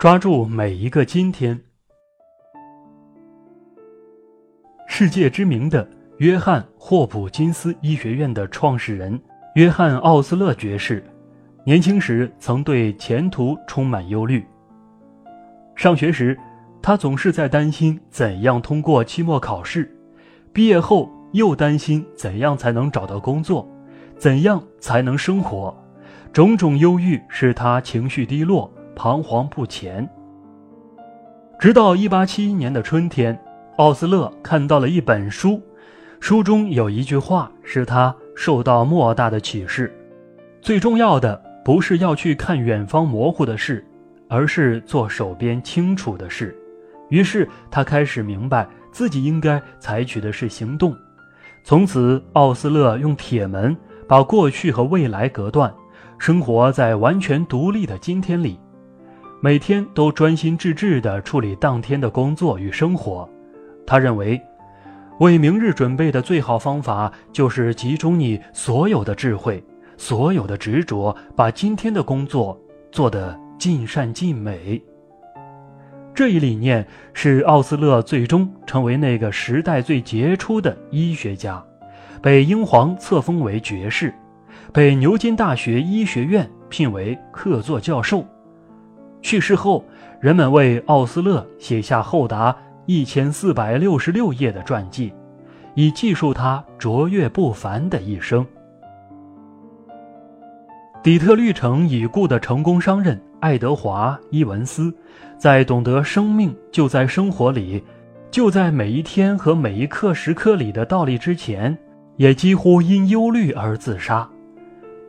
抓住每一个今天。世界知名的约翰霍普金斯医学院的创始人约翰奥斯勒爵士，年轻时曾对前途充满忧虑。上学时，他总是在担心怎样通过期末考试；毕业后，又担心怎样才能找到工作，怎样才能生活。种种忧郁使他情绪低落，彷徨不前。直到1871年的春天。奥斯勒看到了一本书，书中有一句话使他受到莫大的启示：最重要的不是要去看远方模糊的事，而是做手边清楚的事。于是他开始明白自己应该采取的是行动。从此，奥斯勒用铁门把过去和未来隔断，生活在完全独立的今天里，每天都专心致志地处理当天的工作与生活。他认为，为明日准备的最好方法就是集中你所有的智慧、所有的执着，把今天的工作做得尽善尽美。这一理念使奥斯勒最终成为那个时代最杰出的医学家，被英皇册封为爵士，被牛津大学医学院聘为客座教授。去世后，人们为奥斯勒写下厚达。一千四百六十六页的传记，以记述他卓越不凡的一生。底特律城已故的成功商人爱德华·伊文斯，在懂得生命就在生活里，就在每一天和每一刻时刻里的道理之前，也几乎因忧虑而自杀。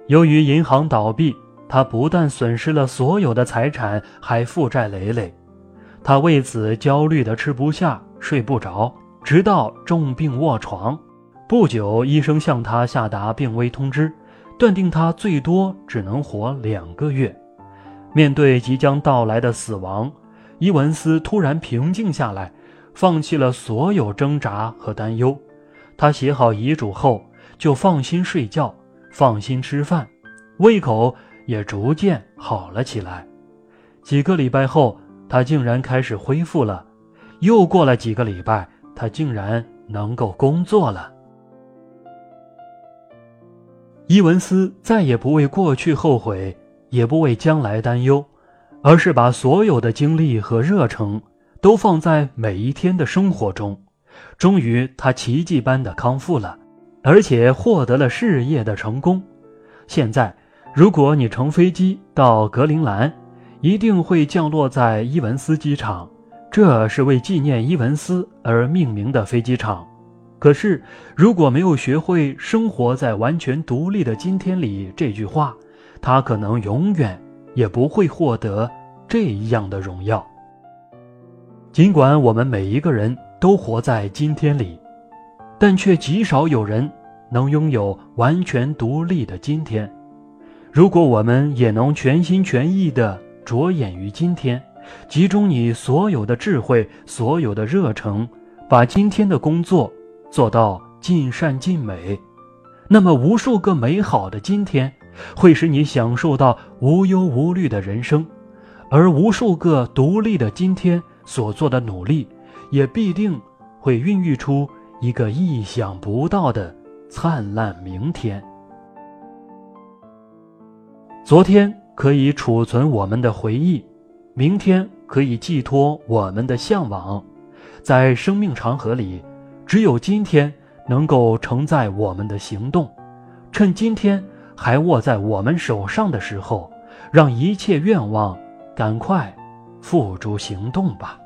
由于银行倒闭，他不但损失了所有的财产，还负债累累。他为此焦虑的吃不下、睡不着，直到重病卧床。不久，医生向他下达病危通知，断定他最多只能活两个月。面对即将到来的死亡，伊文斯突然平静下来，放弃了所有挣扎和担忧。他写好遗嘱后，就放心睡觉，放心吃饭，胃口也逐渐好了起来。几个礼拜后。他竟然开始恢复了，又过了几个礼拜，他竟然能够工作了。伊文斯再也不为过去后悔，也不为将来担忧，而是把所有的精力和热诚都放在每一天的生活中。终于，他奇迹般的康复了，而且获得了事业的成功。现在，如果你乘飞机到格陵兰，一定会降落在伊文斯机场，这是为纪念伊文斯而命名的飞机场。可是，如果没有学会生活在完全独立的今天里，这句话，他可能永远也不会获得这样的荣耀。尽管我们每一个人都活在今天里，但却极少有人能拥有完全独立的今天。如果我们也能全心全意的。着眼于今天，集中你所有的智慧、所有的热诚，把今天的工作做到尽善尽美。那么，无数个美好的今天会使你享受到无忧无虑的人生，而无数个独立的今天所做的努力，也必定会孕育出一个意想不到的灿烂明天。昨天。可以储存我们的回忆，明天可以寄托我们的向往，在生命长河里，只有今天能够承载我们的行动。趁今天还握在我们手上的时候，让一切愿望赶快付诸行动吧。